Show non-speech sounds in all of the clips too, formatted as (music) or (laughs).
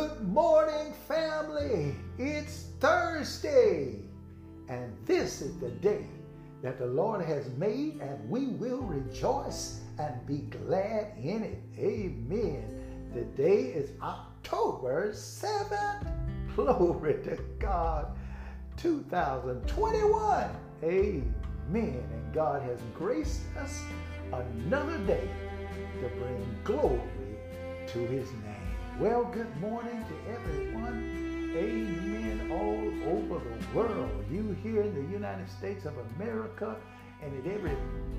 Good morning, family. It's Thursday, and this is the day that the Lord has made, and we will rejoice and be glad in it. Amen. The day is October 7th. (laughs) Glory to God. 2021. Amen. And God has graced us another day to bring glory to his name. Well, good morning to everyone. Amen. All over the world. You here in the United States of America and in every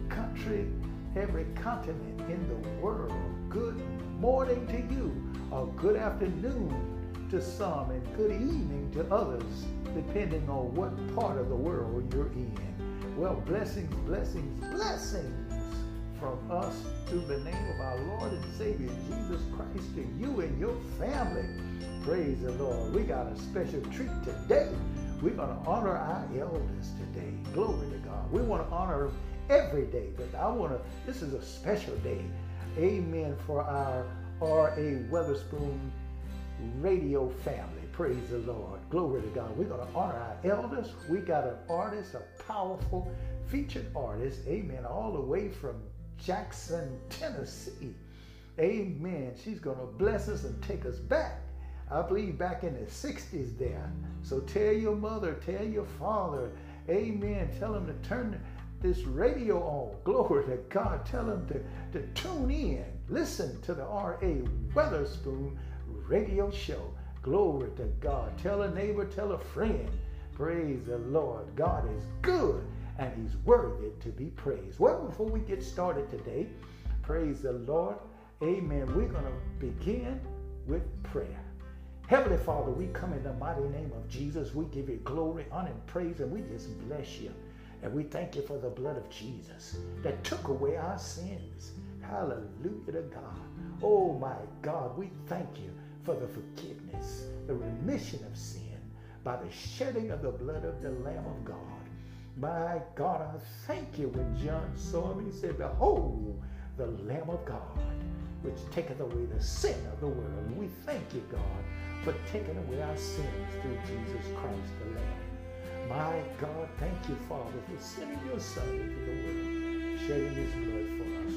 country, every continent in the world. Good morning to you, or good afternoon to some, and good evening to others, depending on what part of the world you're in. Well, blessings, blessings, blessings from us through the name of our Lord and Savior Jesus Christ to you and your family. Praise the Lord. We got a special treat today. We're going to honor our elders today. Glory to God. We want to honor them every day, but I want to, this is a special day. Amen for our R.A. Weatherspoon radio family. Praise the Lord. Glory to God. We're going to honor our elders. We got an artist, a powerful featured artist, amen, all the way from Jackson, Tennessee. Amen. She's going to bless us and take us back. I believe back in the 60s there. So tell your mother, tell your father, amen. Tell them to turn this radio on. (laughs) Glory to God. Tell them to, to tune in. Listen to the R.A. Weatherspoon radio show. Glory to God. Tell a neighbor, tell a friend. Praise the Lord. God is good and he's worthy to be praised. Well, before we get started today, praise the Lord. Amen. We're going to begin with prayer. Heavenly Father, we come in the mighty name of Jesus. We give you glory, honor, and praise, and we just bless you. And we thank you for the blood of Jesus that took away our sins. Hallelujah to God. Oh my God, we thank you for the forgiveness, the remission of sin by the shedding of the blood of the Lamb of God. My God, I thank you when John saw him, he said, Behold, the Lamb of God, which taketh away the sin of the world. We thank you, God, for taking away our sins through Jesus Christ the Lamb. My God, thank you, Father, for sending your Son into the world, shedding his blood for us.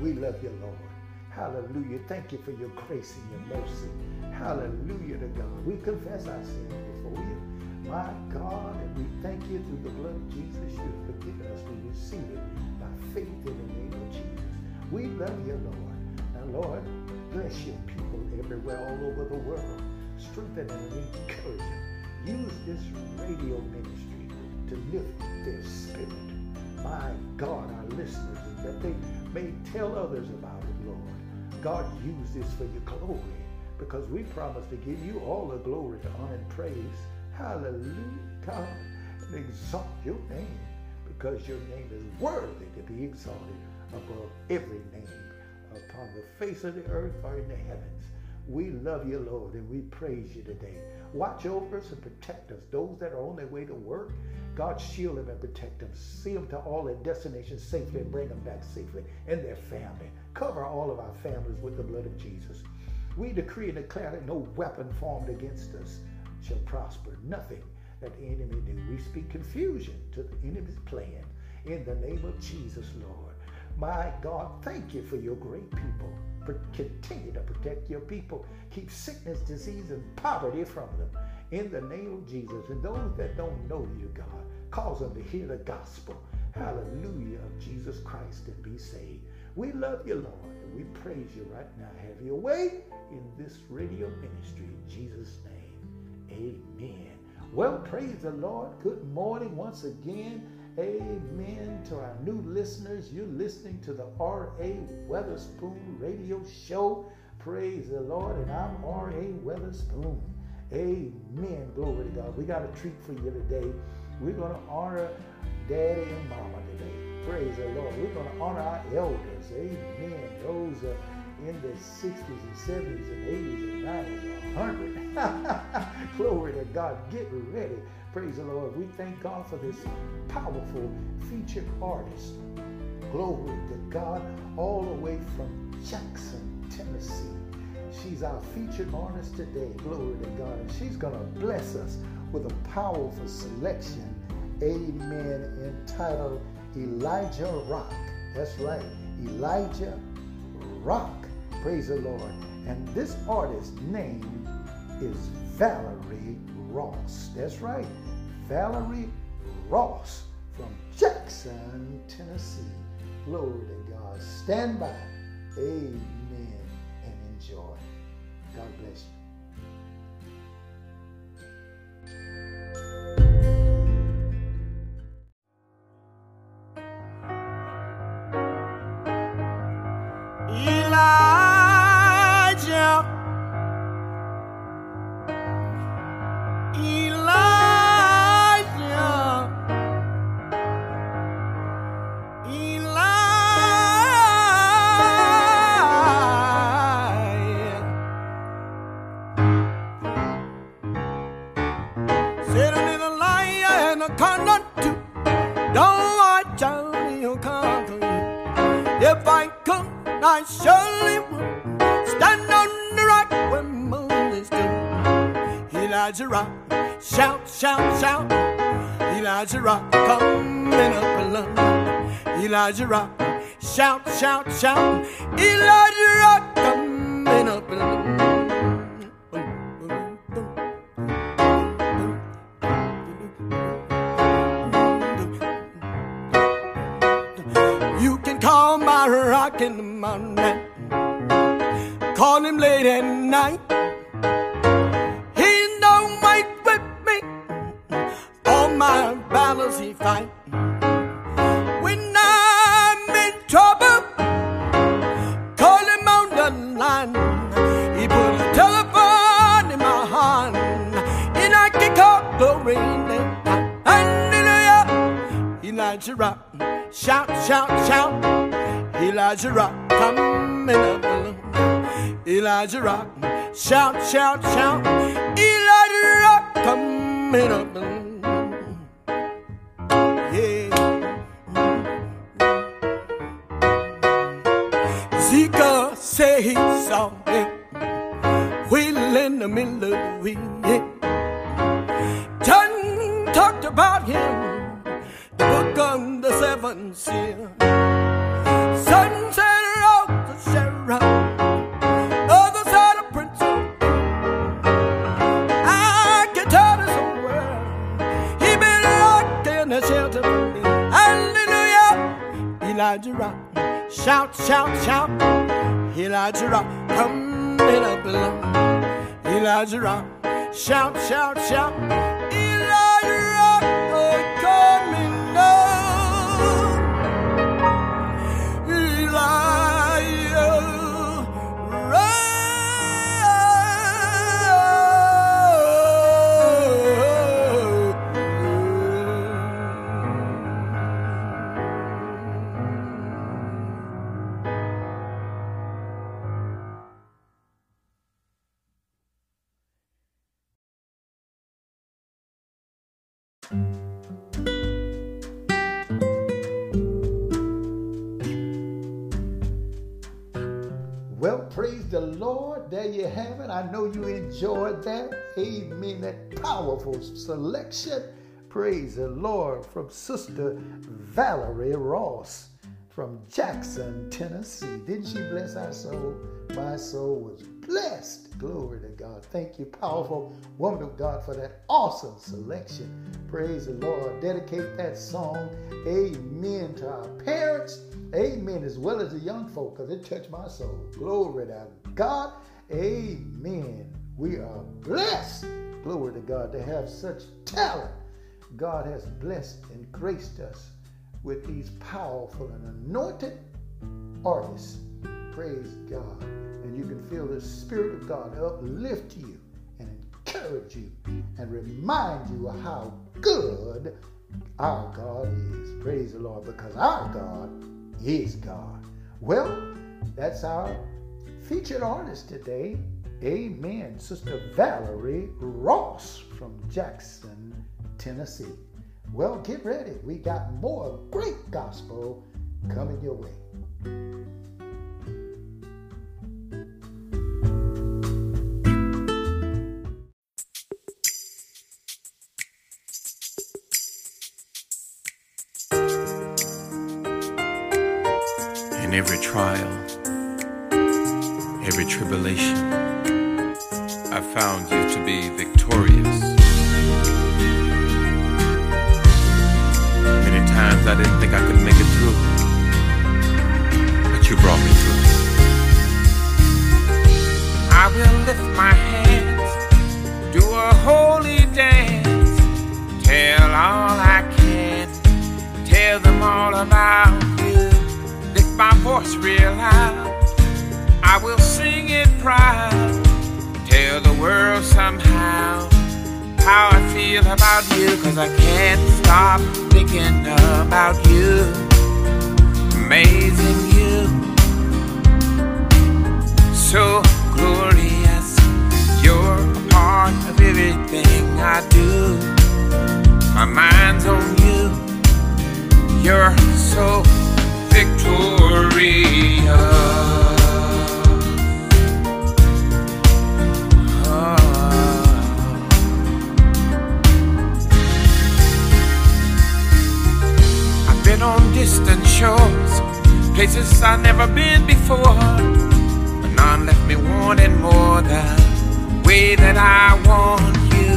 We love you, Lord. Hallelujah. Thank you for your grace and your mercy. Hallelujah to God. We confess our sins before you. My God, and we thank you through the blood of Jesus. You've forgiven us. We receive it by faith in the name of Jesus. We love you, Lord. Now, Lord, bless your people everywhere, all over the world. Strengthen and encourage them. Use this radio ministry to lift their spirit. My God, our listeners, that they may tell others about it, Lord. God, use this for your glory because we promise to give you all the glory, honor, and praise. Hallelujah, God, and exalt your name because your name is worthy to be exalted above every name upon the face of the earth or in the heavens. We love you, Lord, and we praise you today. Watch over us and protect us. Those that are on their way to work, God shield them and protect them. See them to all their destinations safely and bring them back safely and their family. Cover all of our families with the blood of Jesus. We decree and declare that no weapon formed against us shall prosper. Nothing that the enemy do. We speak confusion to the enemy's plan in the name of Jesus, Lord. My God, thank you for your great people. Continue to protect your people. Keep sickness, disease, and poverty from them in the name of Jesus. And those that don't know you, God, cause them to hear the gospel. Hallelujah of Jesus Christ and be saved. We love you, Lord, and we praise you right now. Have your way in this radio ministry in Jesus' name. Amen. Well, praise the Lord. Good morning once again. Amen to our new listeners. You're listening to the R.A. Weatherspoon radio show. Praise the Lord. And I'm R.A. Weatherspoon. Amen. Glory to God. We got a treat for you today. We're going to honor Daddy and Mama today. Praise the Lord. We're going to honor our elders. Amen. Those are in the 60s and 70s and 80s and 90s, 100. (laughs) (laughs) Glory to God. Get ready. Praise the Lord. We thank God for this powerful featured artist. Glory to God. All the way from Jackson, Tennessee. She's our featured artist today. Glory to God. And she's going to bless us with a powerful selection. Amen. Entitled Elijah Rock. That's right. Elijah Rock. Praise the Lord. And this artist's name is Valerie Ross. That's right. Valerie Ross from Jackson, Tennessee. Glory to God. Stand by. Amen. And enjoy. God bless you. Elijah Rock. Shout, shout, shout. Elijah Rock coming up in London. You can call my rock in the morning. Call him late at night. Elijah Rock, shout, shout, shout. You enjoyed that. Amen. That powerful selection. Praise the Lord from Sister Valerie Ross from Jackson, Tennessee. Didn't she bless our soul? My soul was blessed. Glory to God. Thank you, powerful woman of God, for that awesome selection. Praise the Lord. Dedicate that song, Amen, to our parents Amen. As well as the young folk, because it touched my soul. Glory to God. Amen. We are blessed. Glory to God to have such talent. God has blessed and graced us with these powerful and anointed artists. Praise God. And you can feel the Spirit of God uplift you and encourage you and remind you of how good our God is. Praise the Lord, because our God is God. Well, that's our Featured artist today, amen, Sister Valerie Ross from Jackson, Tennessee. Well, get ready. We got more great gospel coming your way. In every trial, every tribulation, I found you to be victorious. Many times I didn't think I could make it through, but you brought me through. I will lift my hands, do a holy dance, tell all I can, tell them all about you. Lift my voice real loud, proud, tell the world somehow how I feel about you, cause I can't stop thinking about you. Amazing you so glorious. You're a part of everything I do. My mind's on you. You're so victorious. Been on distant shores, places I've never been before. But none left me wanting more the way that I want you.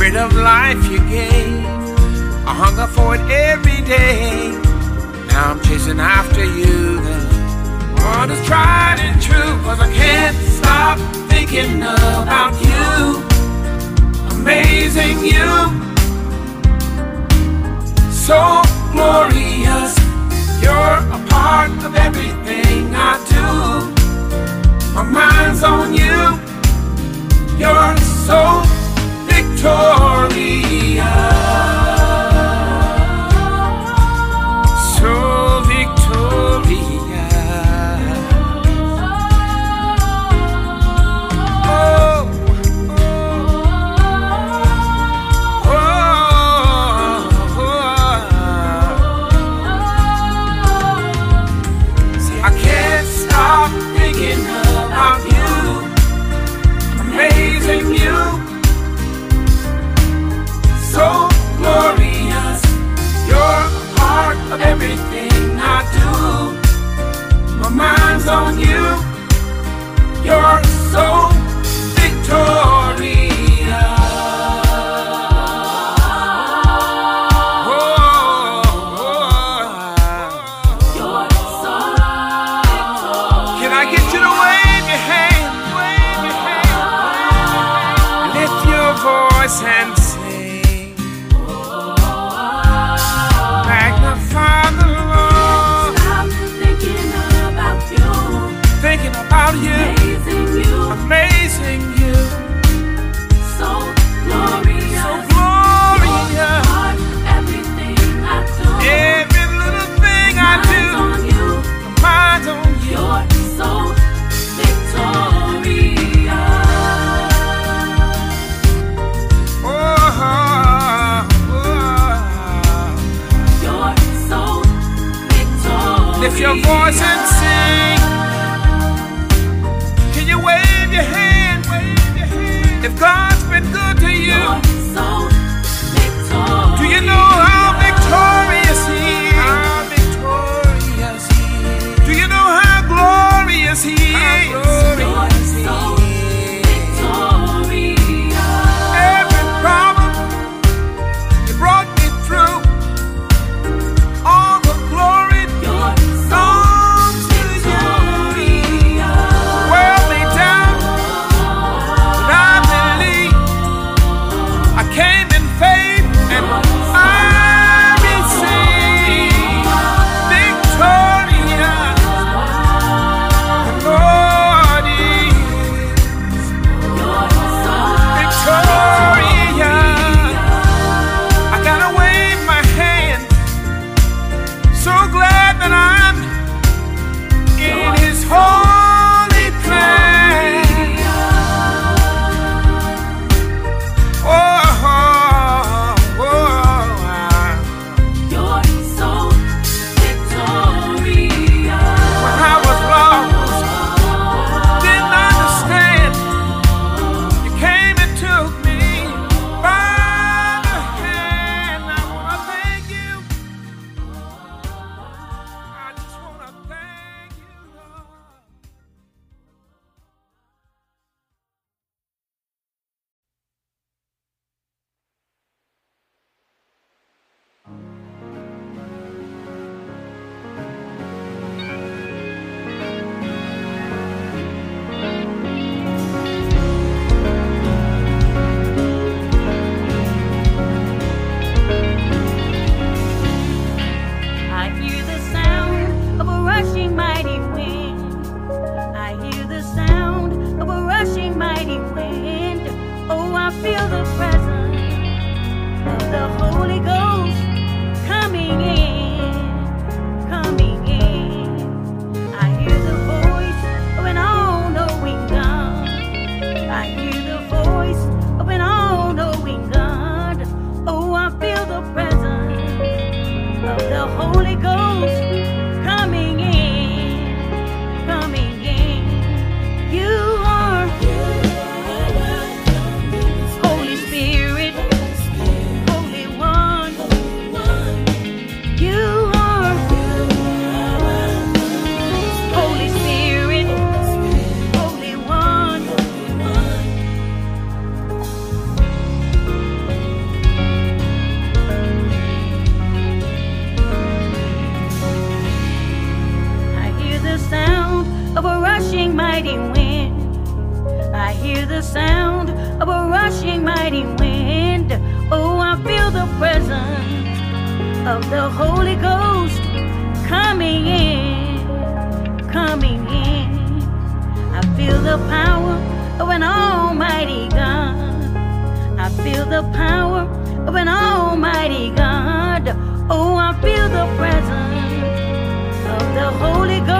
Rid of life you gave, I hunger for it every day. Now I'm chasing after you. The one is tried and true, cause I can't stop thinking about you. Amazing you so glorious. You're a part of everything I do. My mind's on you. You're so victorious. mighty wind. Oh, I feel the presence of the Holy Ghost coming in, coming in. I feel the power of an almighty God. I feel the power of an almighty God. Oh, I feel the presence of the Holy Ghost.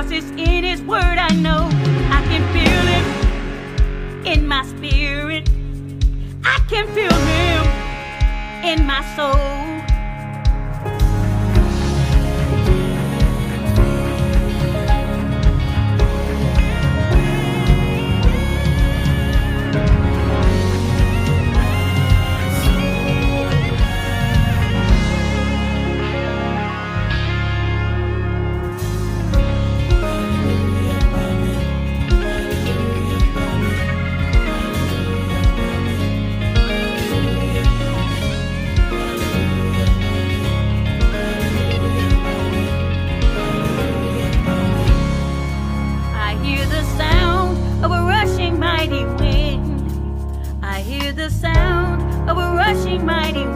Cause it's in his word I know I can feel him in my spirit. I can feel him in my soul. mighty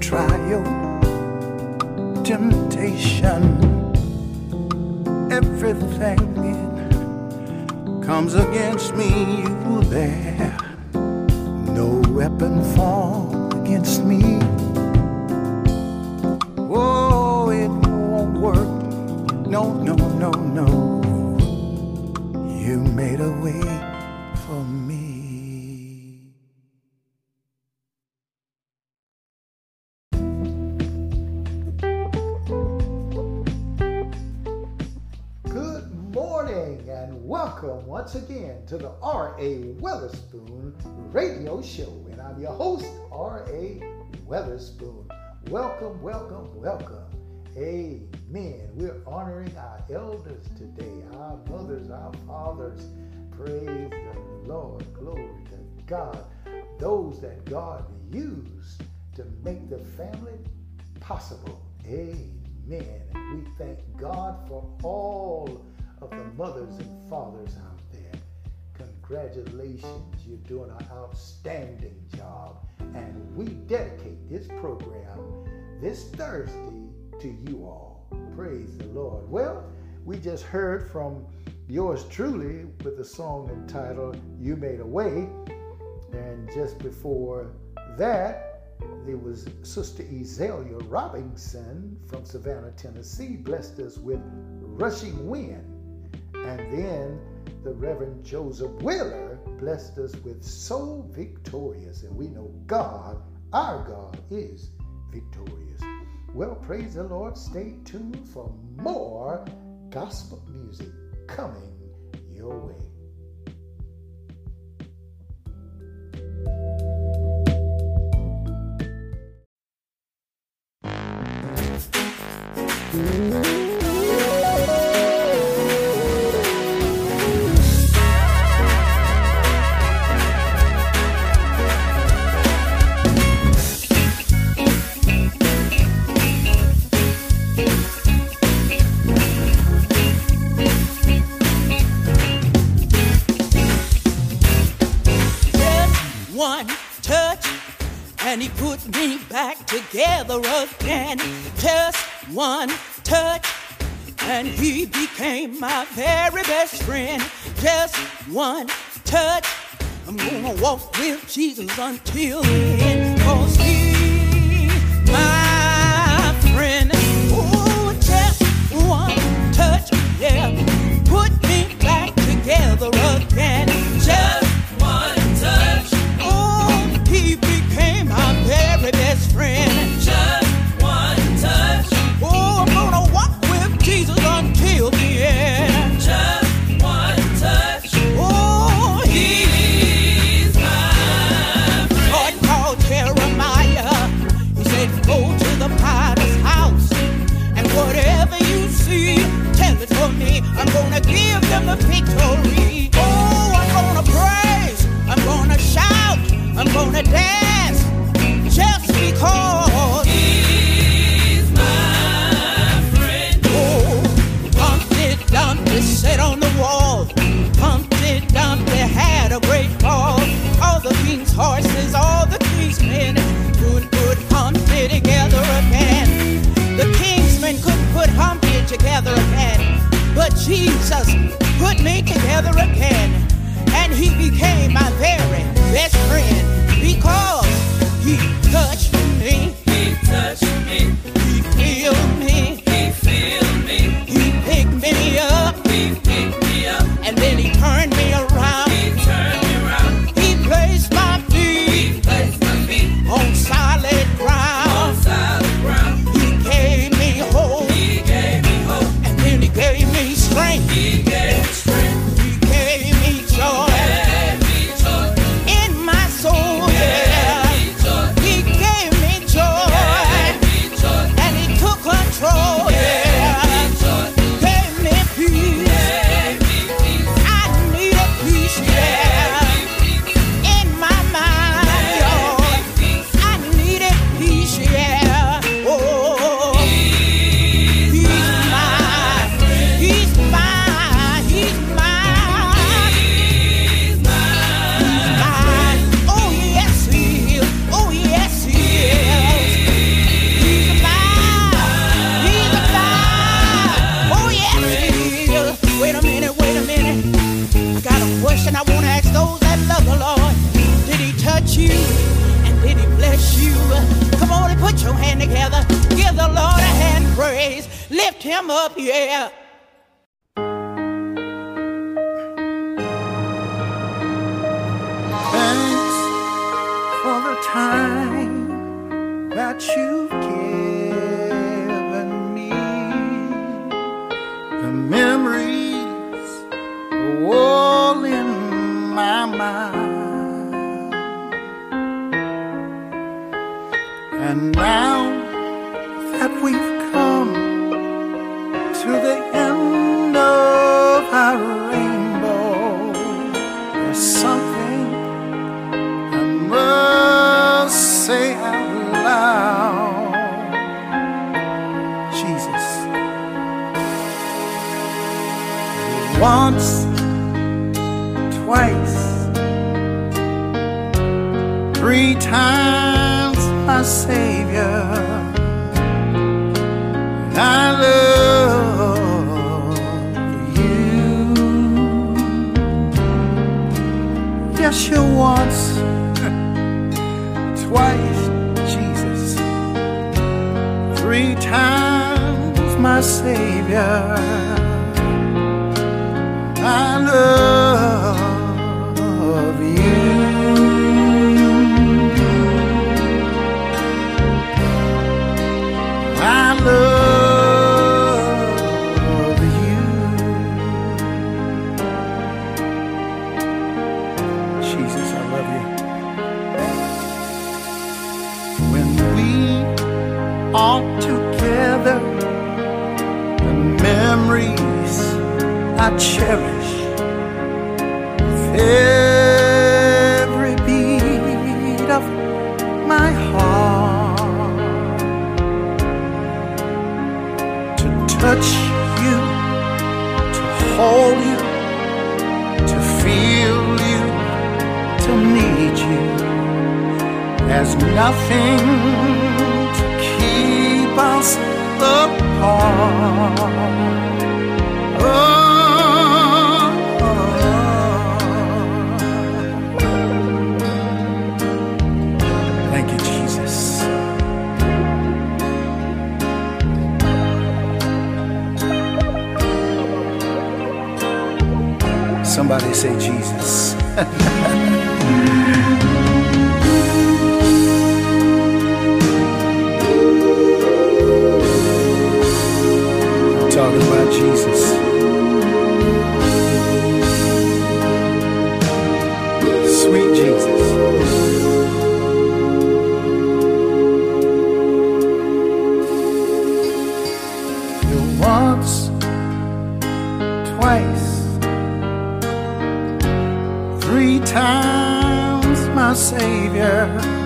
trial, temptation, everything comes against me, you there. No weapon formed against me. R.A. Weatherspoon radio show. And I'm your host, R.A. Weatherspoon. Welcome, welcome, welcome. Amen. We're honoring our elders today, our mothers, our fathers. Praise the Lord. Glory to God. Those that God used to make the family possible. Amen. And we thank God for all of the mothers and fathers. Congratulations, you're doing an outstanding job. And we dedicate this program this Thursday to you all. Praise the Lord. Well, we just heard from yours truly with a song entitled You Made a Way. And just before that, there was Sister Ezelia Robinson from Savannah, Tennessee, blessed us with Rushing Wind. And then the Reverend Joseph Wheeler blessed us with So Victorious. And we know God, our God, is victorious. Well, praise the Lord. Stay tuned for more gospel music coming your way. Just and he put me back together again. Just one touch, and he became my very best friend. Just one touch, I'm gonna walk with Jesus until the end. Cause he, my friend, oh, just one touch, yeah, put me back together again. Just Twice, Jesus, three times my Savior. I love. I cherish every beat of my heart to touch you, to hold you, to feel you, to need you. There's nothing say Jesus. I'm (laughs) talking about Jesus. Sweet Jesus. Savior.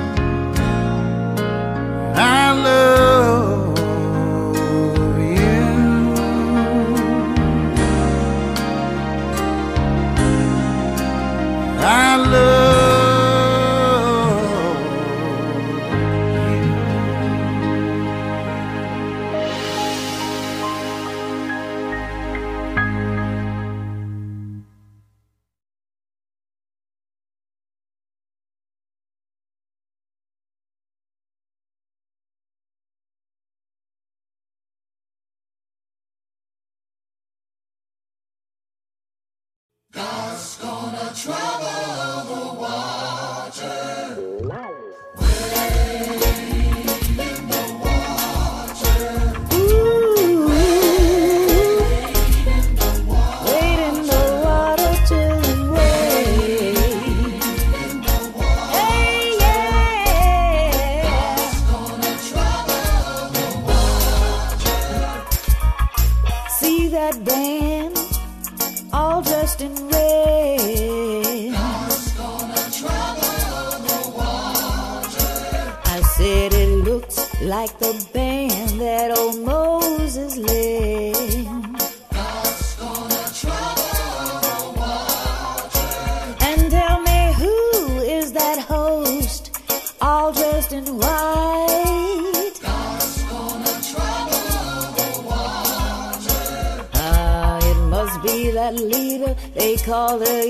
They call the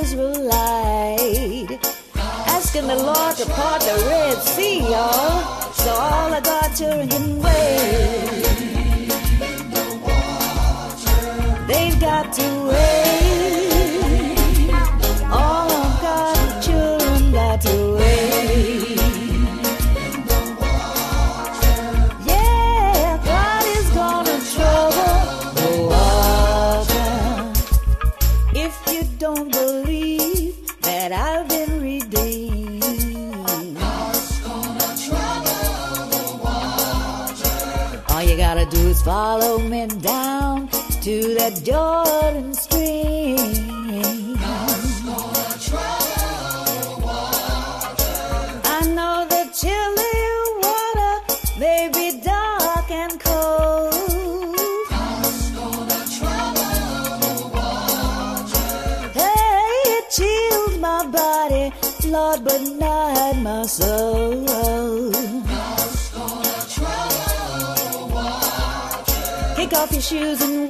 Israelite. Asking the Lord to part the Red Sea, y'all, so all of God's children can wait. They've got to wait. That Jordan stream. I know the chilly water may be dark and cold. Hey, it my body, Lord, but not my soul. Kick off your shoes and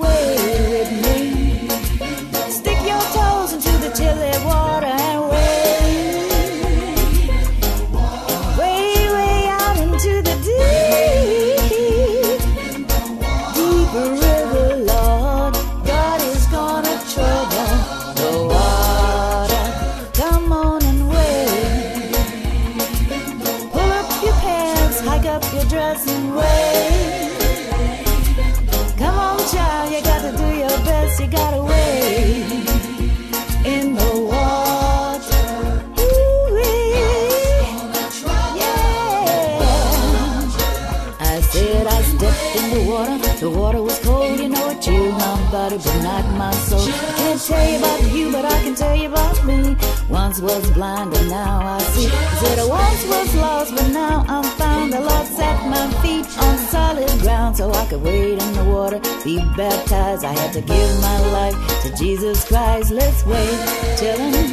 was blind, and now I see. Said I once was lost, but now I'm found. The Lord set my feet on solid ground, so I could wade in the water, be baptized. I had to give my life to Jesus Christ. Let's wait till him.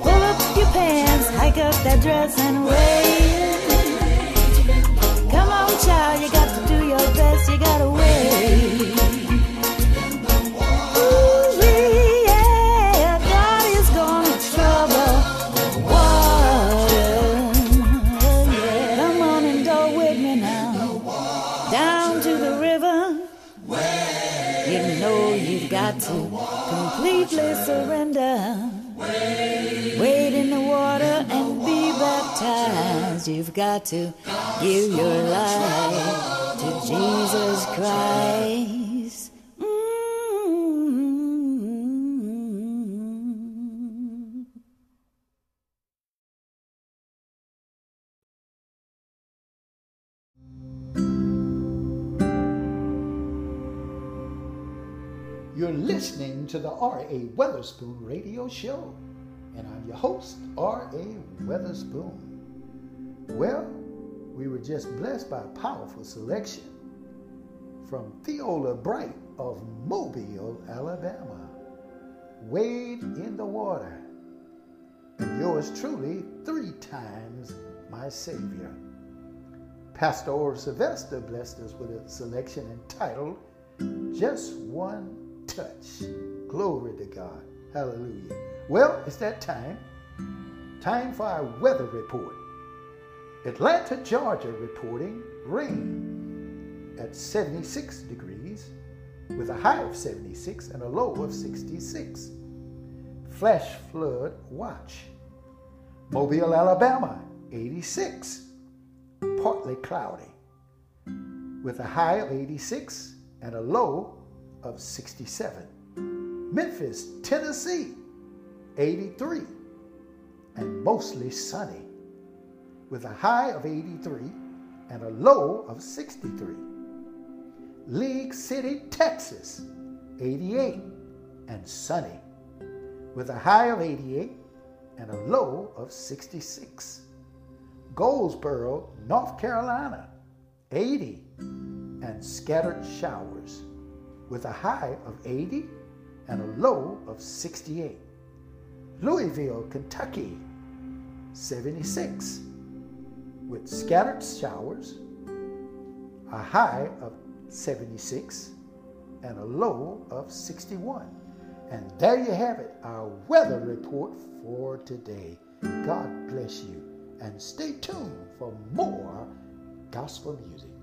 Pull up your pants, hike up that dress, and wait. Come on, child, to give your life to Jesus Christ. Mm. You're listening to the R.A. Weatherspoon Radio Show, and I'm your host, R.A. Weatherspoon. Well, we were just blessed by a powerful selection from Theola Bright of Mobile, Alabama. Wade in the water. And yours truly, three times my Savior. Pastor Or Sylvester blessed us with a selection entitled Just One Touch. Glory to God. Hallelujah. Well, it's that time. Time for our weather report. Atlanta, Georgia reporting rain at 76 degrees with a high of 76 and a low of 66. Flash flood watch. Mobile, Alabama, 86. Partly cloudy with a high of 86 and a low of 67. Memphis, Tennessee, 83 and mostly sunny with a high of 83 and a low of 63. League City, Texas, 88 and sunny, with a high of 88 and a low of 66. Goldsboro, North Carolina, 80 and scattered showers, with a high of 80 and a low of 68. Louisville, Kentucky, 76 with scattered showers, a high of 76 and a low of 61. And there you have it, our weather report for today. God bless you and stay tuned for more gospel music.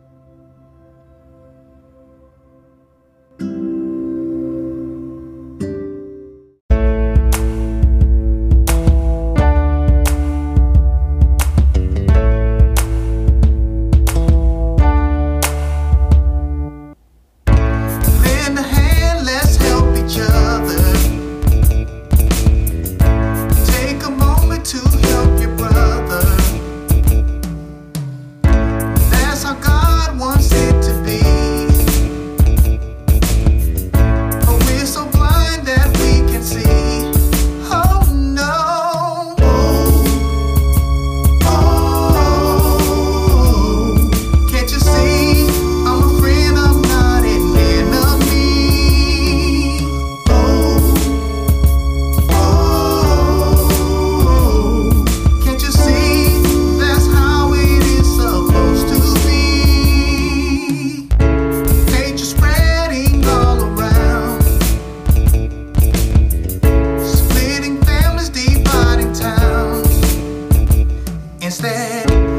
stand.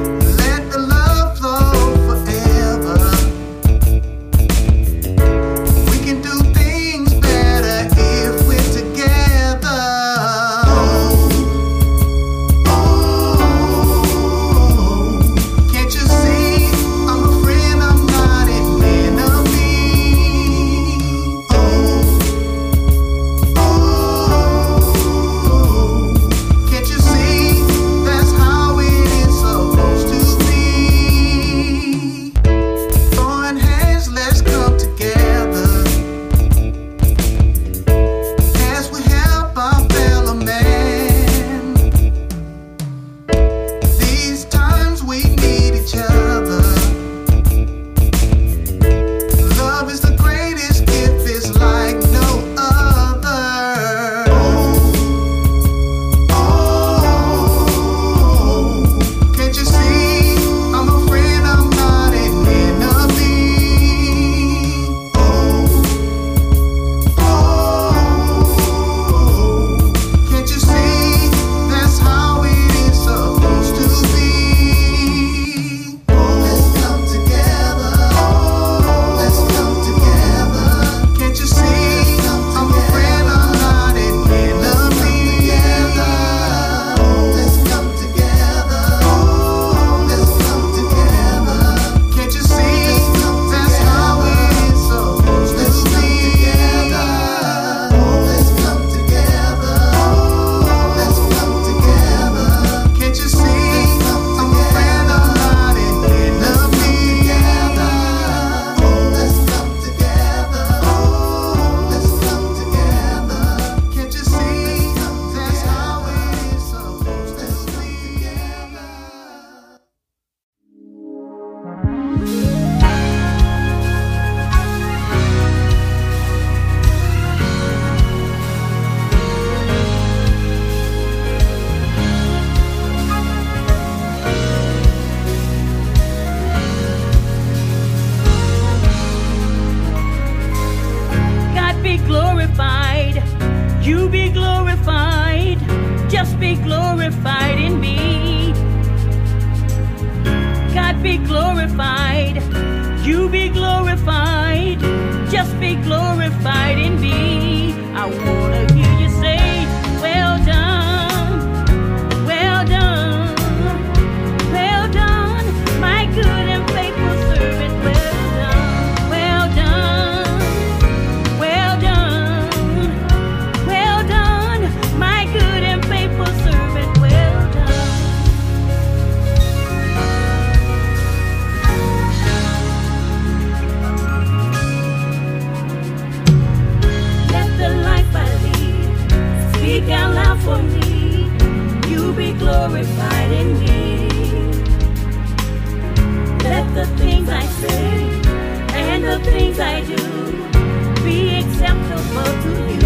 things I do be acceptable to you.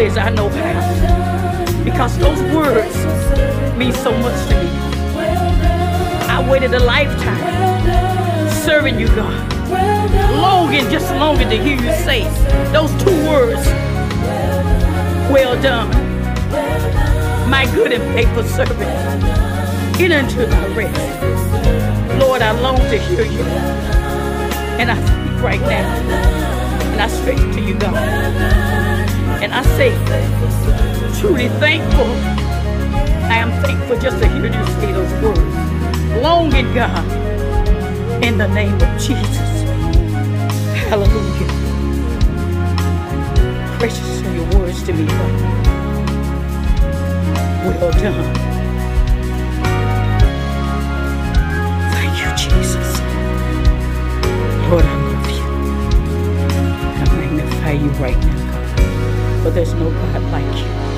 As I know how because those words mean so much to me. I waited a lifetime serving you, God. Longing, just longing to hear you say those two words. Well done, my good and faithful servant. Get into thy rest. Lord, I long to hear you. And I speak right now. And I speak to you, God. And I say, truly thankful. I am thankful just to hear you say those words. Longing, God, in the name of Jesus. Hallelujah. Precious are your words to me, Lord. Well done. Thank you, Jesus. Lord, I love you. I magnify you right now, For there's no God like you.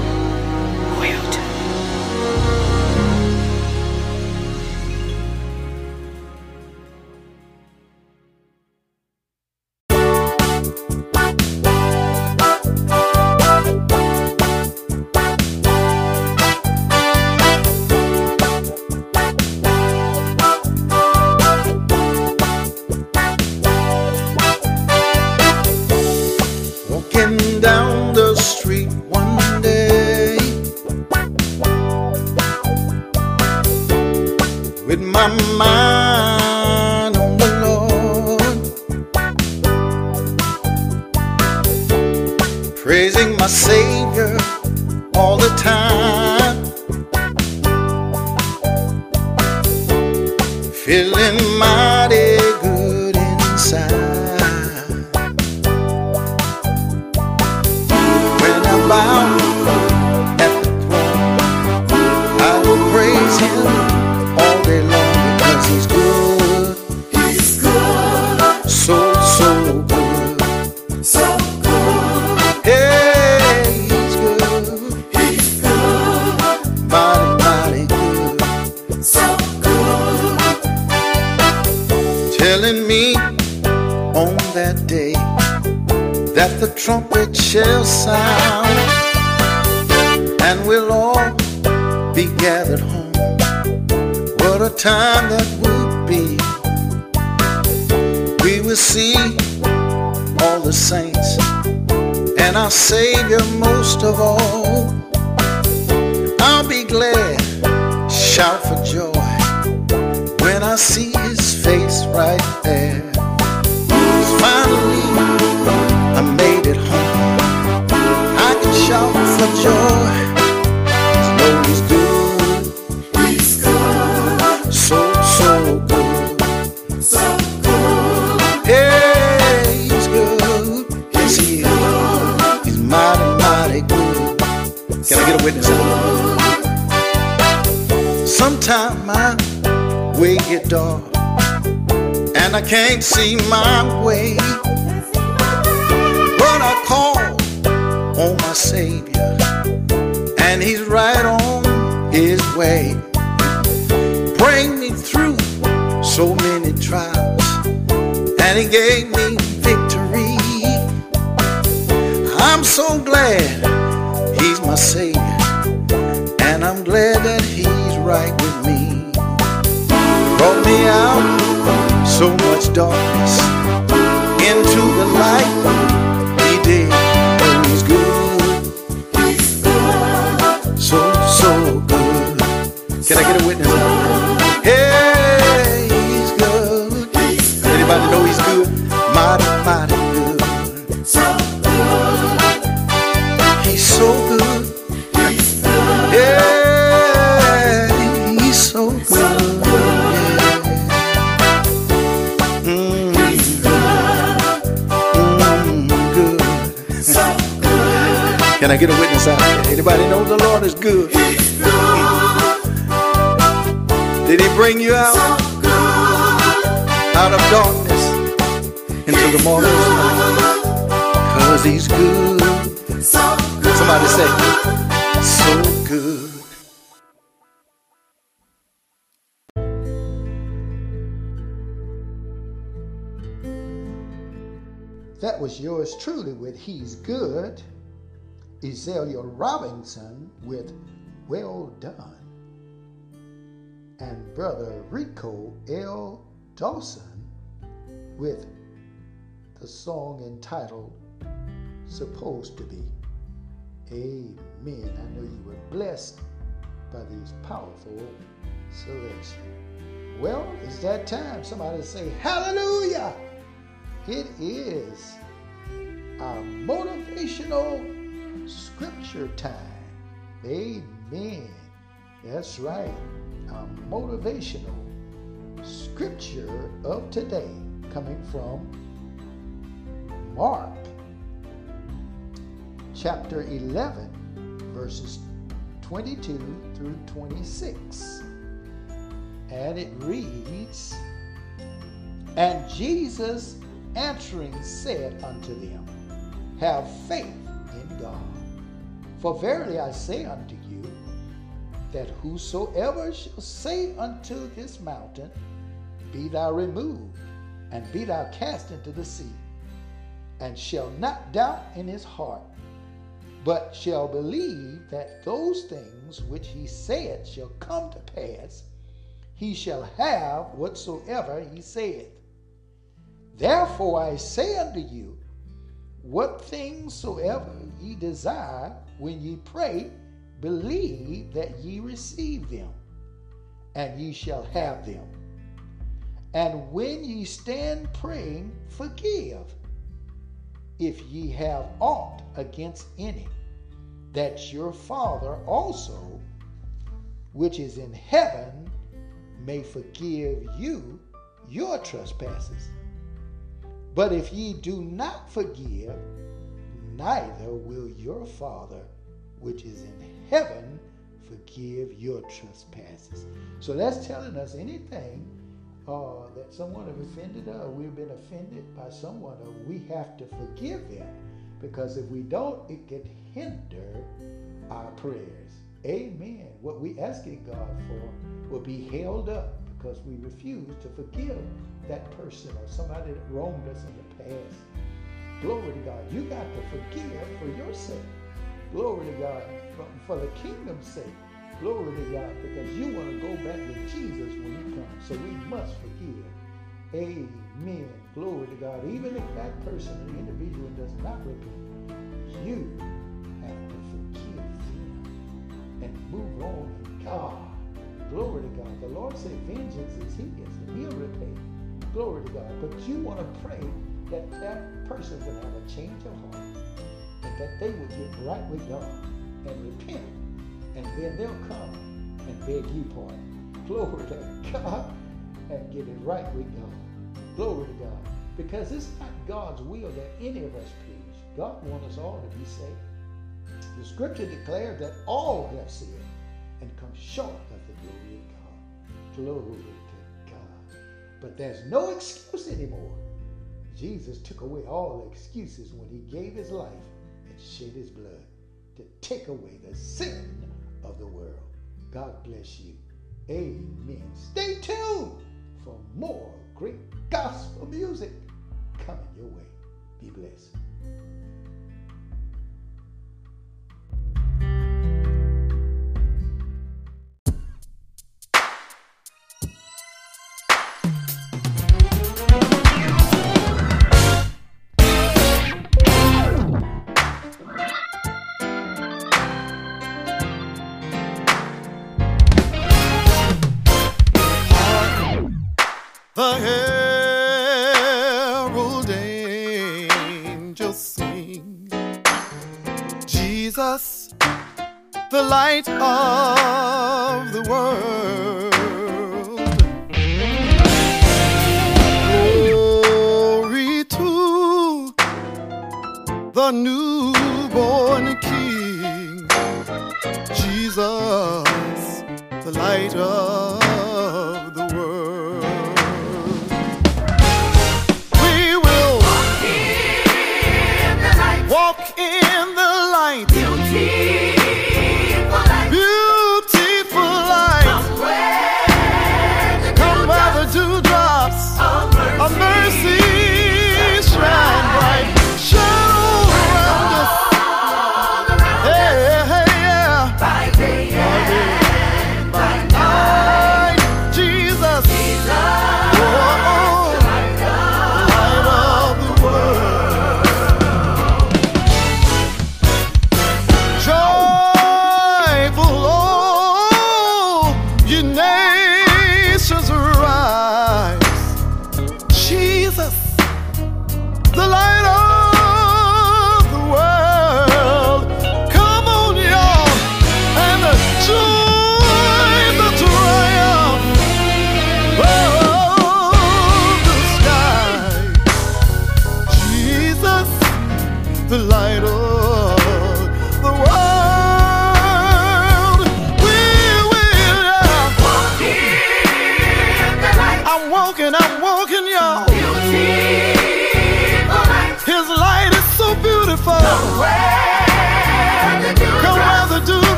Trumpet shall sound and we'll all be gathered home. What a time that would be. We will see all the saints and our Savior most of all. I'll be glad, shout for joy when I see his face right there. Sometime my way get dark and I can't see my way. I call on my Savior, way. Bring me through so many trials, and He gave me victory. I'm so glad He's my Savior, and I'm glad that He's right with me. Brought me out so much darkness into the Can I get a witness out there? Hey, he's good. Anybody know he's good? Mighty, mighty good. He's so good. Yeah, he's so good. Yeah. Mm. Mm, good. Can I get a witness out there? Anybody know bring you out? Out of darkness into the marvelous light. Cause he's good. Somebody say, so good. That was yours truly with He's Good, Ezelia Robinson with Well Done, and Brother Rico L. Dawson with the song entitled Supposed to Be. Amen. I know you were blessed by these powerful selections. Well, it's that time. Somebody say, Hallelujah! It is our motivational scripture time. Amen. That's right. Motivational scripture of today coming from Mark chapter 11, verses 22 through 26. And it reads, And Jesus answering said unto them, Have faith in God. For verily I say unto you, that whosoever shall say unto this mountain, Be thou removed, and be thou cast into the sea, and shall not doubt in his heart, but shall believe that those things which he saith shall come to pass, he shall have whatsoever he saith. Therefore I say unto you, what things soever ye desire when ye pray, believe that ye receive them, and ye shall have them. And when ye stand praying, forgive, if ye have aught against any, that your Father also, which is in heaven, may forgive you your trespasses. But if ye do not forgive, neither will your Father, which is in heaven, forgive your trespasses. So that's telling us anything uh, that someone have offended us, we've been offended by someone, or we have to forgive them. Because if we don't, it can hinder our prayers. Amen. What we asking God for will be held up because we refuse to forgive that person or somebody that wronged us in the past. Glory to God. You got to forgive for your sake. Glory to God. For, for the kingdom's sake. Glory to God. Because you want to go back with Jesus when he comes. So we must forgive. Amen. Glory to God. Even if that person, the individual, does not repent, you have to forgive them and move on in God. Glory to God. The Lord said, Vengeance is His, and He'll repay. Glory to God. But you want to pray that that person will have a change of heart and that they will get right with God and repent. And then they'll come and beg you pardon. (laughs) Glory to God and get it right with God. Glory to God. Because it's not God's will that any of us perish. God wants us all to be saved. The scripture declares that all have sinned and come short of the glory of God. Glory to God. But there's no excuse anymore. Jesus took away all excuses when he gave his life and shed his blood to take away the sin of the world. God bless you. Amen. Stay tuned for more great gospel music coming your way. Be blessed. The light oh.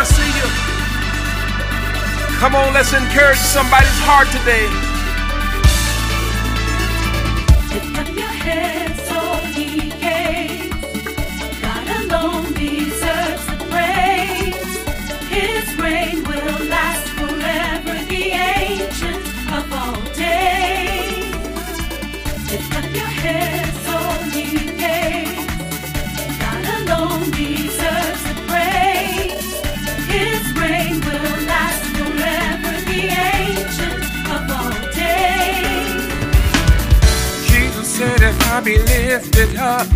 I see you. Come on, let's encourage somebody's heart today. Be lifted up,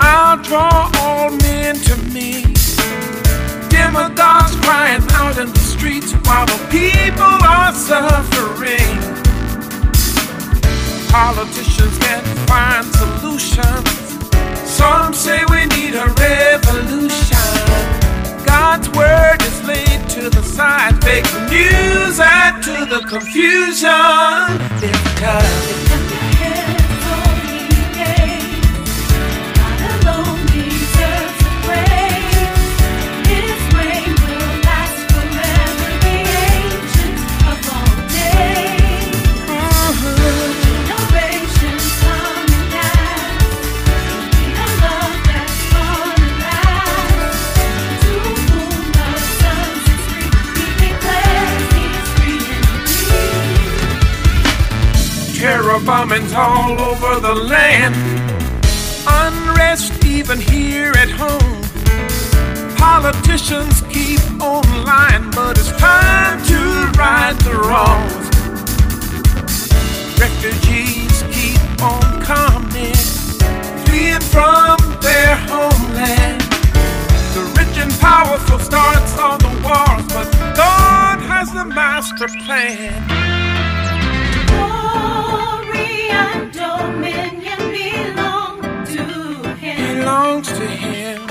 I'll draw all men to me. Demagogues crying out in the streets while the people are suffering. Politicians can't find solutions. Some say we need a revolution. God's word is laid to the side. Fake news add to the confusion. Because happens all over the land. Unrest even here at home. Politicians keep on lying, but it's time to right the wrongs. Refugees keep on coming, fleeing from their homeland. The rich and powerful starts all the wars, but God has the master plan belongs to him.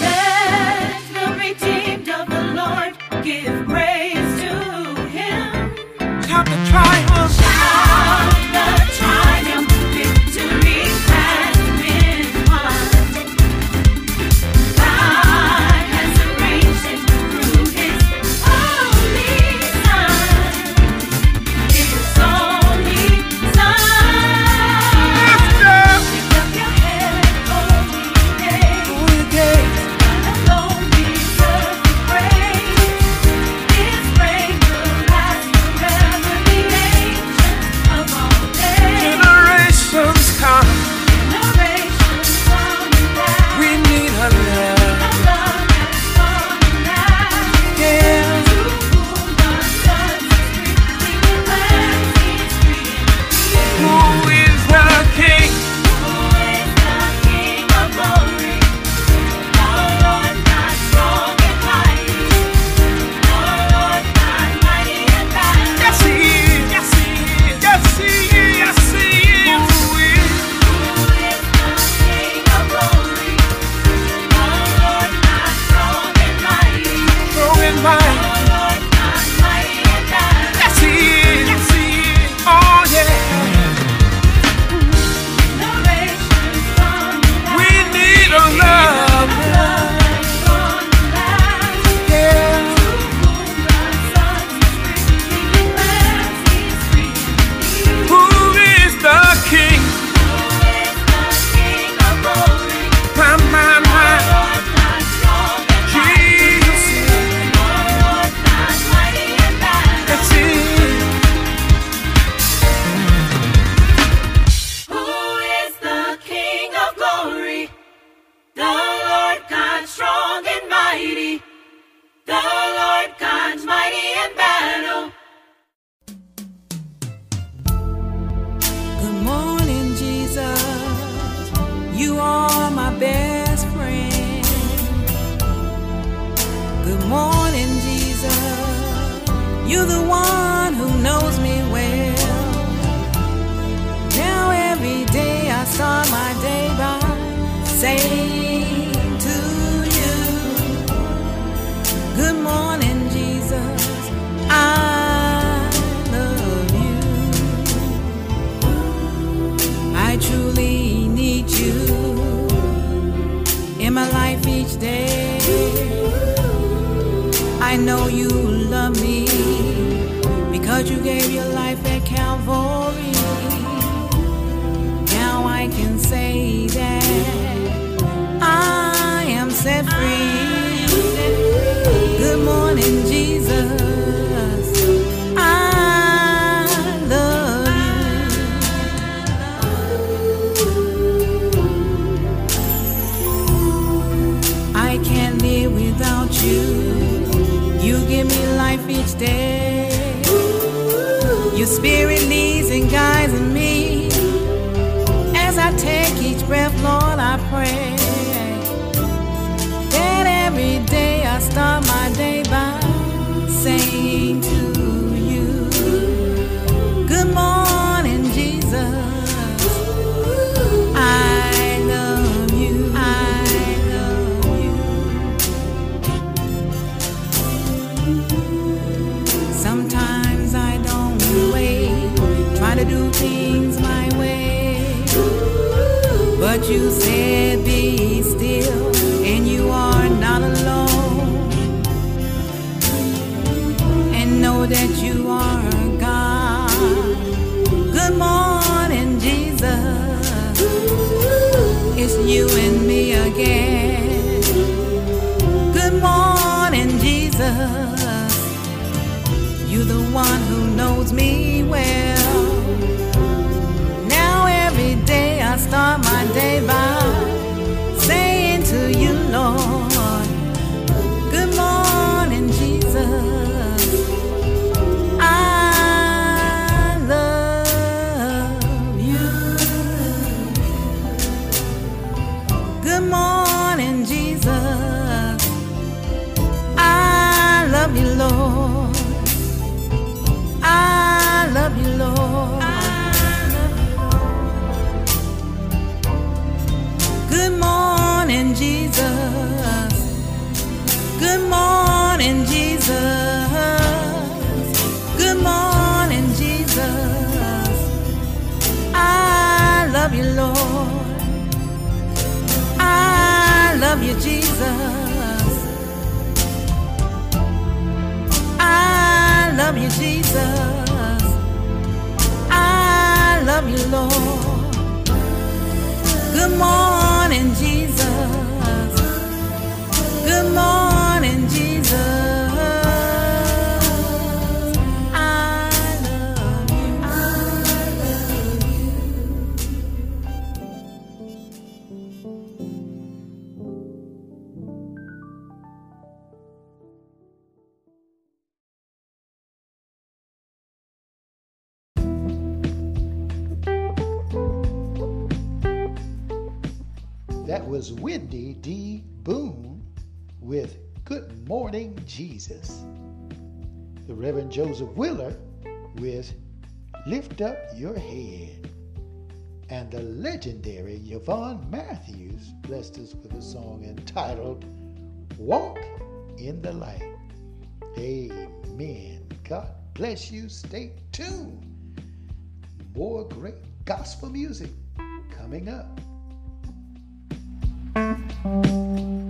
Let the redeemed of the Lord give. you and me again. love you, Lord. was D. Boone with Good Morning Jesus. The Reverend Joseph Wheeler with Lift Up Your Head. And the legendary Yvonne Matthews blessed us with a song entitled Walk in the Light. Amen. God bless you. Stay tuned. More great gospel music coming up. thank you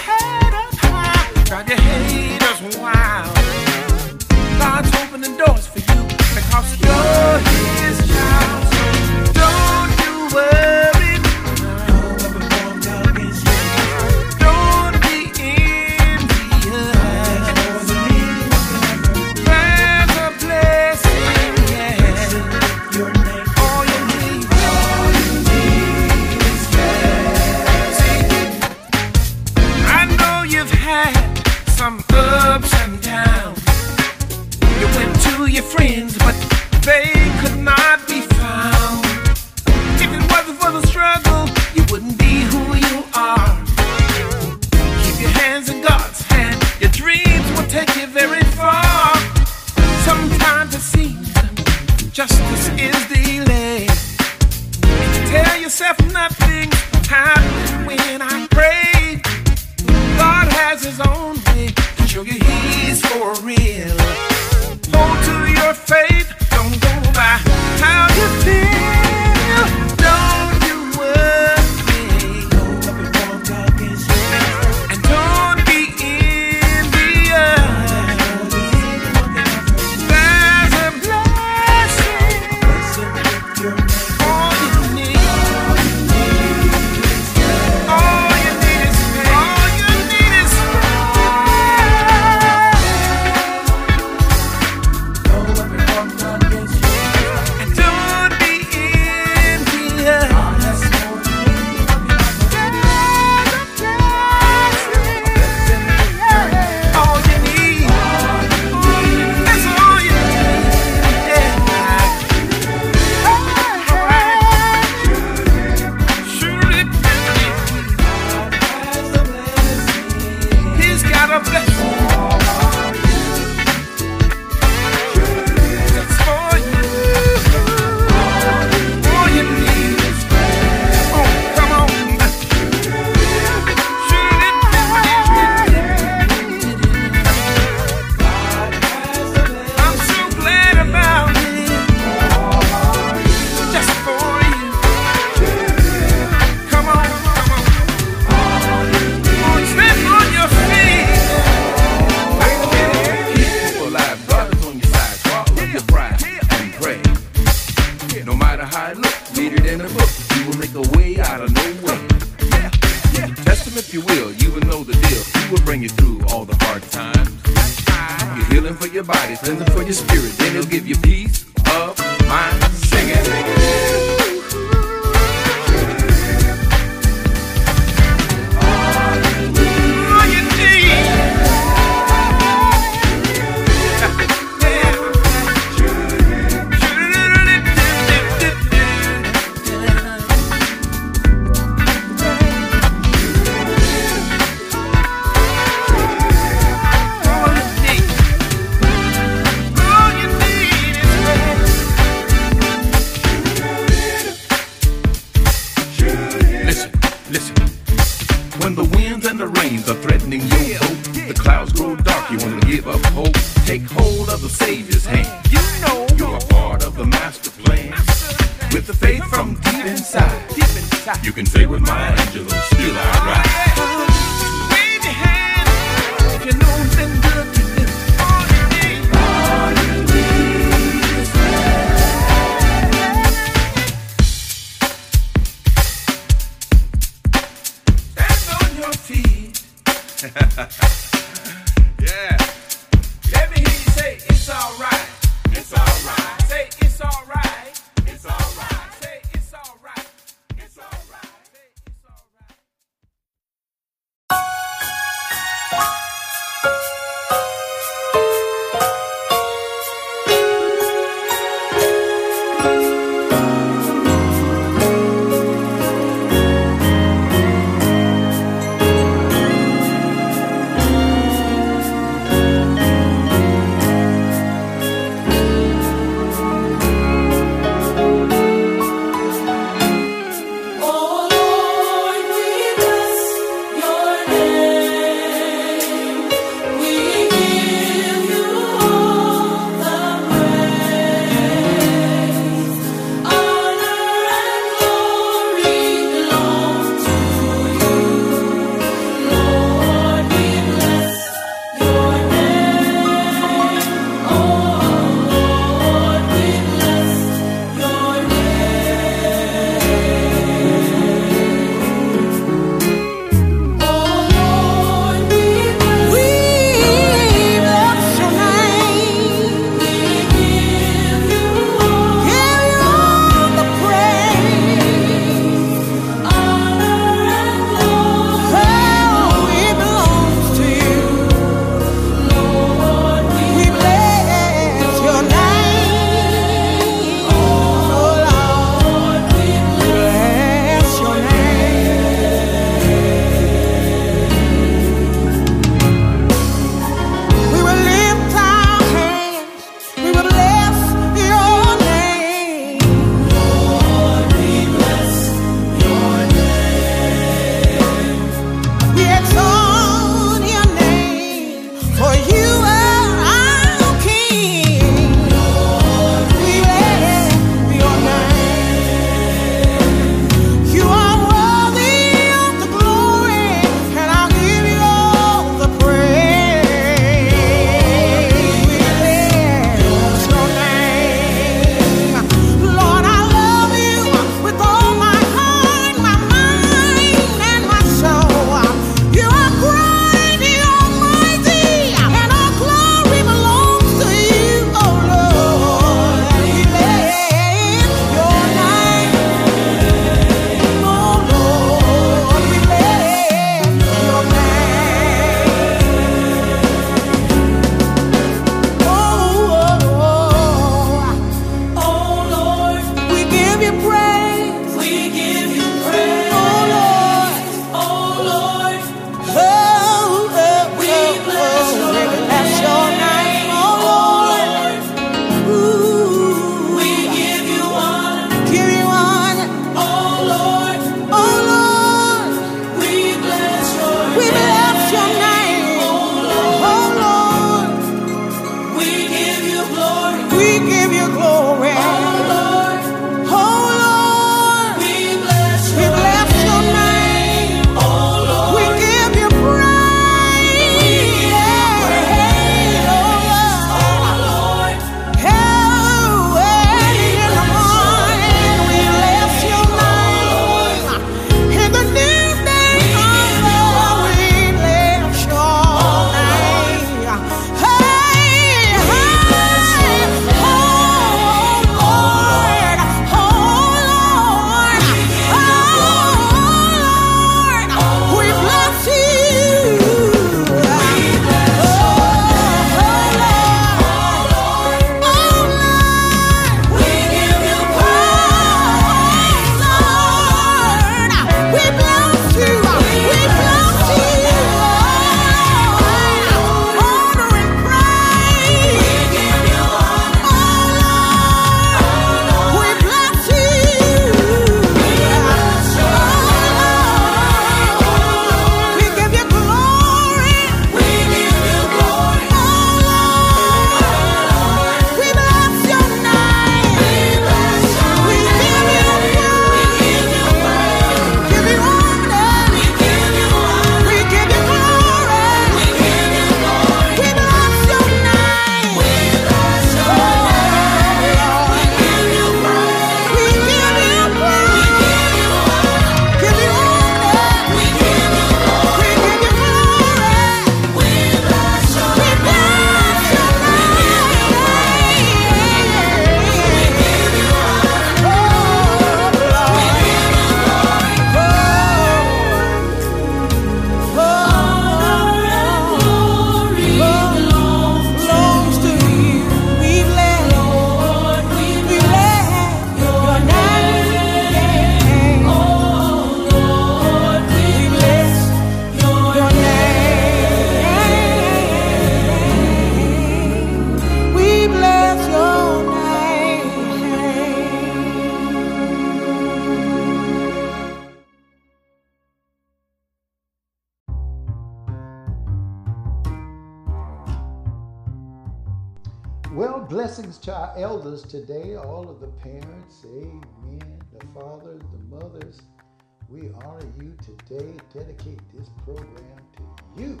this program to you.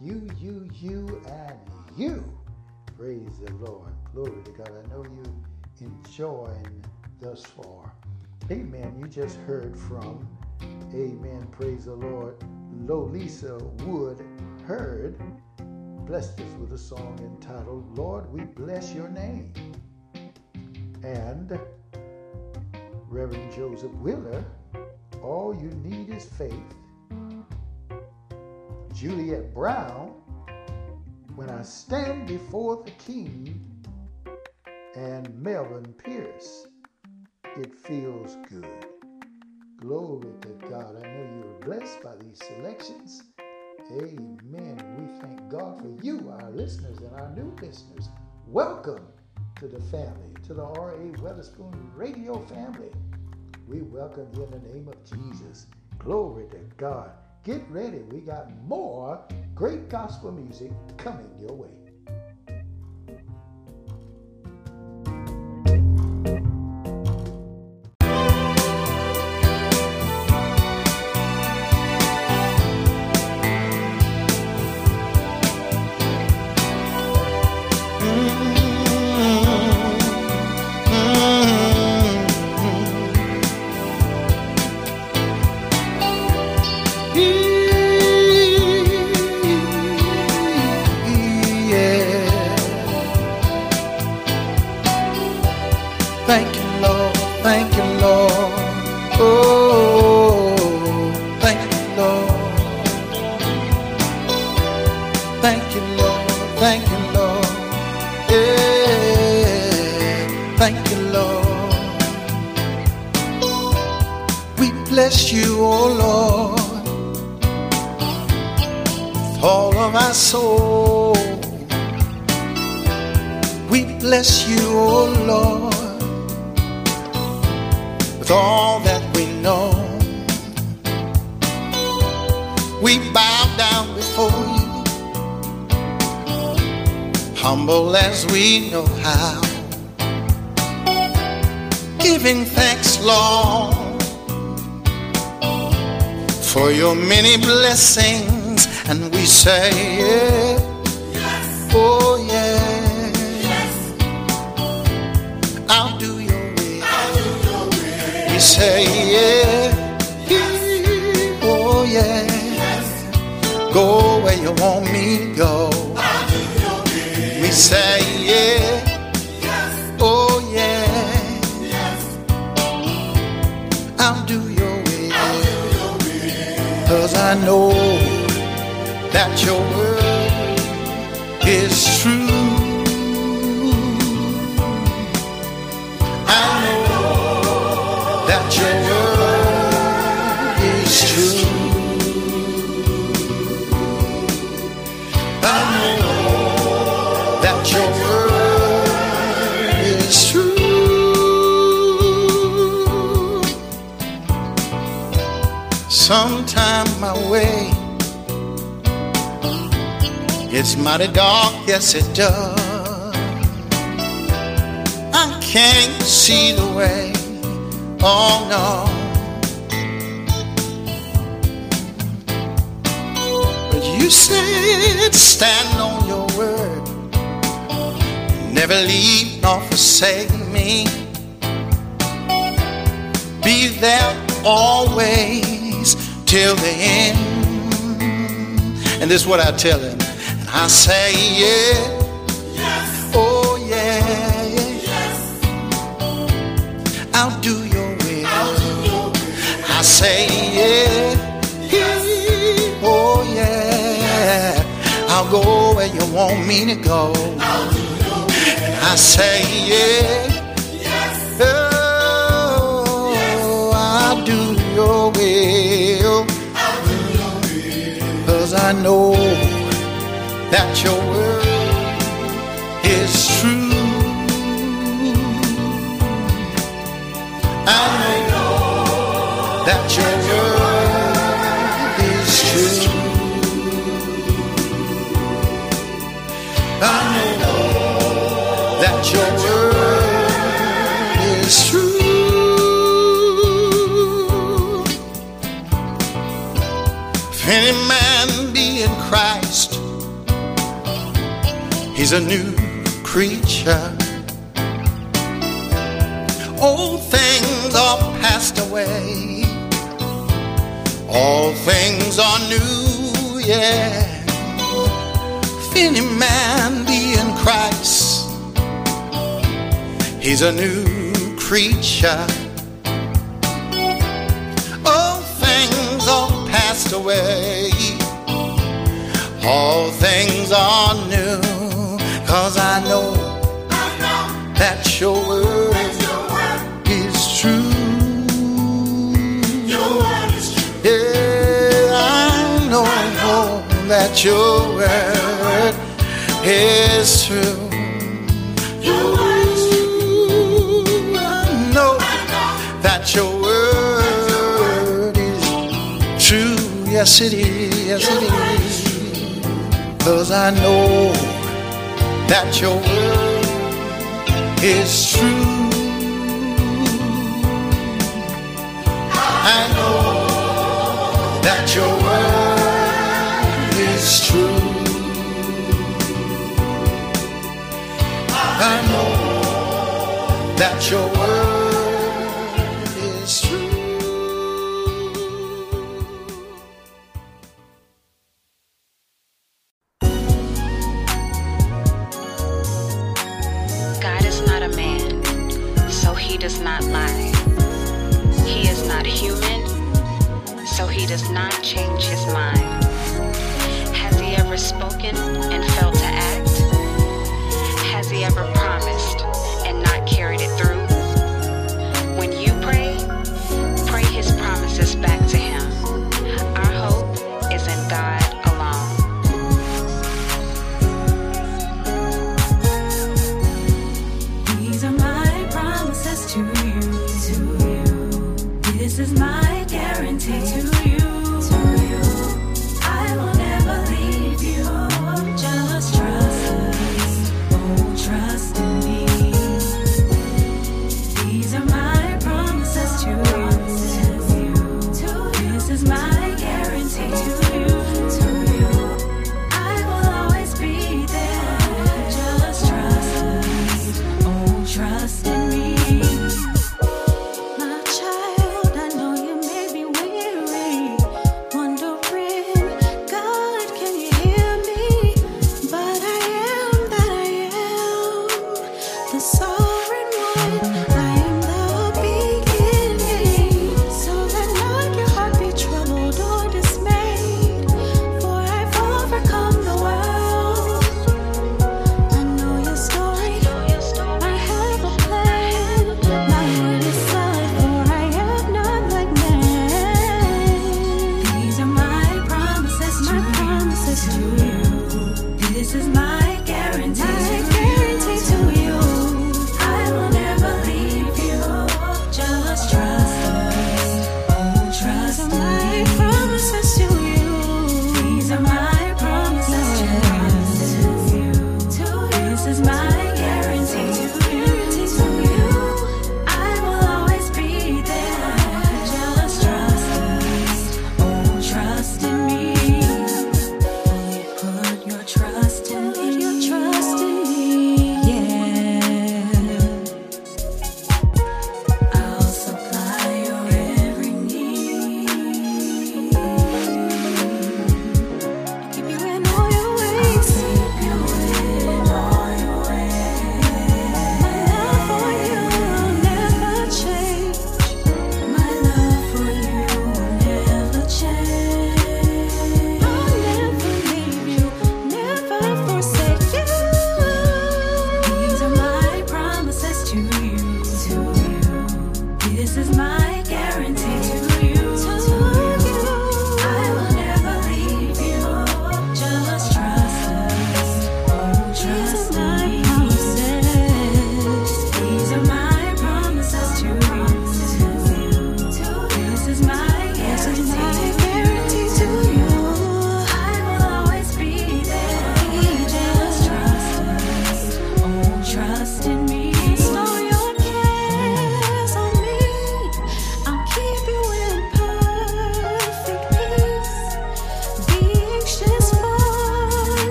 You, you, you, and you. Praise the Lord. Glory to God. I know you enjoying thus far. Amen. You just heard from, amen, praise the Lord, Lolisa Wood Heard blessed us with a song entitled, Lord, we bless your name. And Reverend Joseph Wheeler, All You Need Is Faith. Juliet Brown, When I Stand Before the King. And Melvin Pierce, It Feels Good. Glory to God. I know you were blessed by these selections. Amen. We thank God for you, our listeners and our new listeners. Welcome to the family, to the R.A. Weatherspoon radio family. We welcome you in the name of Jesus. Glory to God. Get ready. We got more great gospel music coming your way. It. I can't see the way. Oh no. But you said stand on your word. Never leave nor forsake me. Be there always till the end. And this is what I tell him. And I say, yeah. I say, yeah. Oh, yes. I'll do your will. Cause I know that your word is true. I know that your any man be in Christ, he's a new creature. Old things are passed away, all things are new, yeah. If any man be in Christ, He's a new creature. All things all passed away, all things are new. Cause I know, I know that your word, that your word is true. Your is true. Yeah, I know, I know that your word is true. that your word is true. Yes, it is. Yes, it is. Cause I know that your word is true. I know that your word is true. I know that your word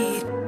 need.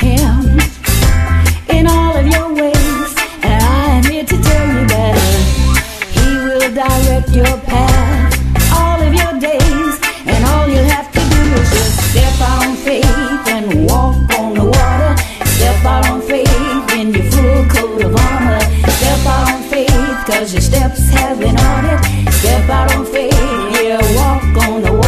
him in all of your ways. And I am here to tell you that he will direct your path all of your days. And all you have to do is just step out on faith and walk on the water. Step out on faith in your full coat of armor. Step out on faith cause your steps have been it Step out on faith, yeah, walk on the water.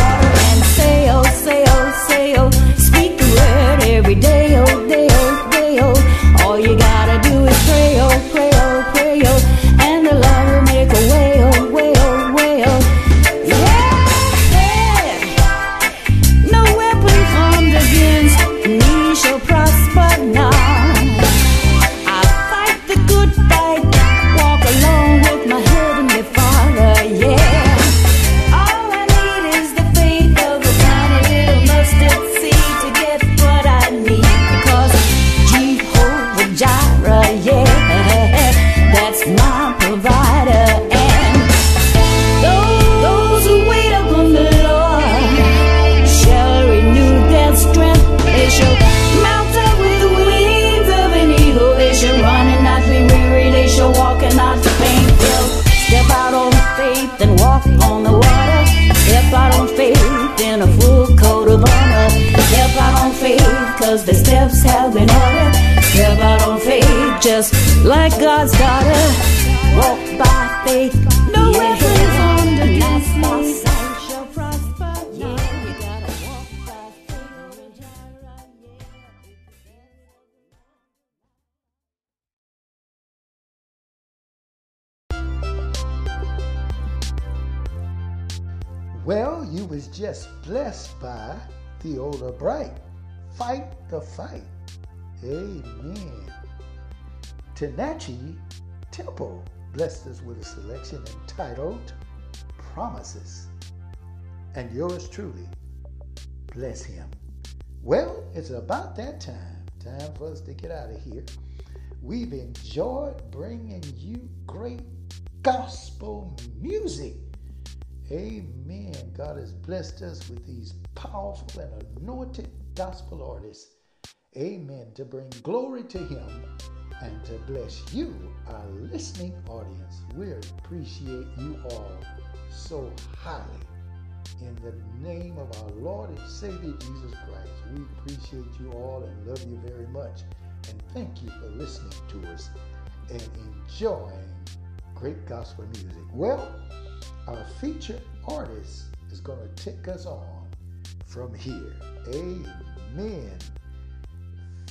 Step out on faith, just like God's daughter. Walk by faith. No weapons formed against me shall prosper. Yeah, you gotta walk by faith. Well, you was just blessed by the older bright. Fight the fight. Amen. Tenachi Temple blessed us with a selection entitled Promises. And yours truly, bless him. Well, it's about that time. Time for us to get out of here. We've enjoyed bringing you great gospel music. Amen. God has blessed us with these powerful and anointed gospel artists. Amen. To bring glory to Him and to bless you, our listening audience. We appreciate you all so highly. In the name of our Lord and Savior Jesus Christ, we appreciate you all and love you very much. And thank you for listening to us and enjoying great gospel music. Well, our featured artist is going to take us on from here. Amen.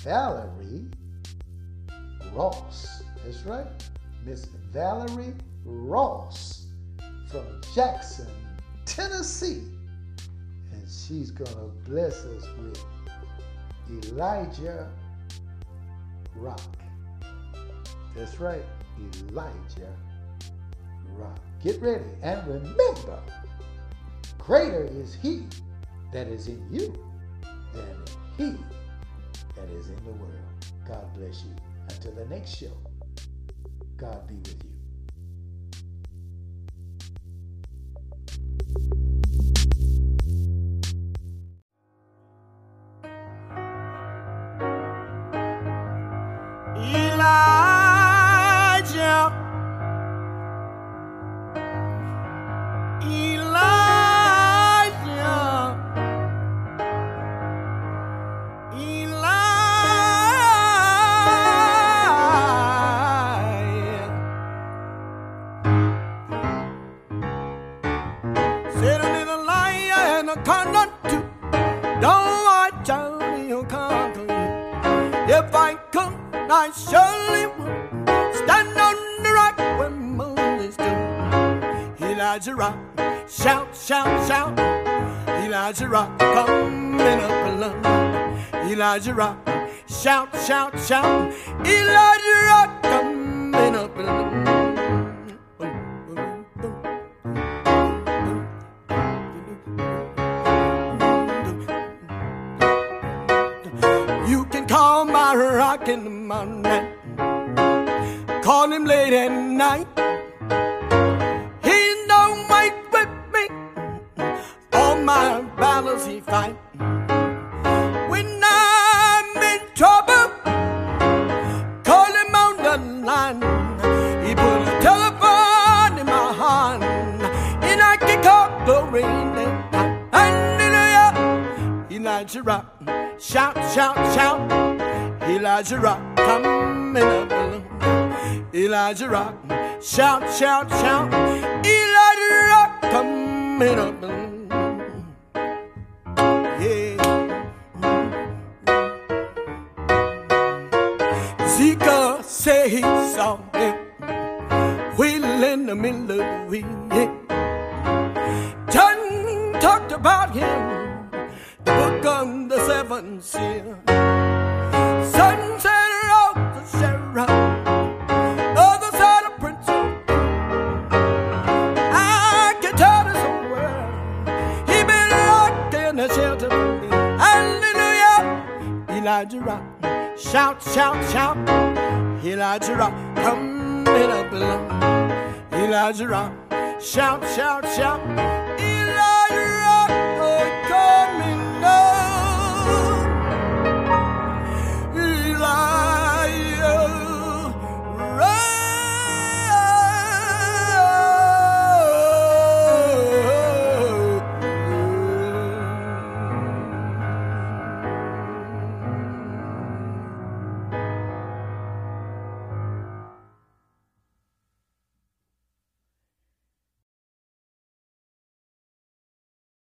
Valerie Ross. That's right. Miss Valerie Ross from Jackson, Tennessee. And she's going to bless us with Elijah Rock. That's right. Elijah Rock. Get ready and remember greater is he that is in you than he that is in the world. God bless you. Until the next show, God be with you. Elijah rock, shout, shout, shout. Elijah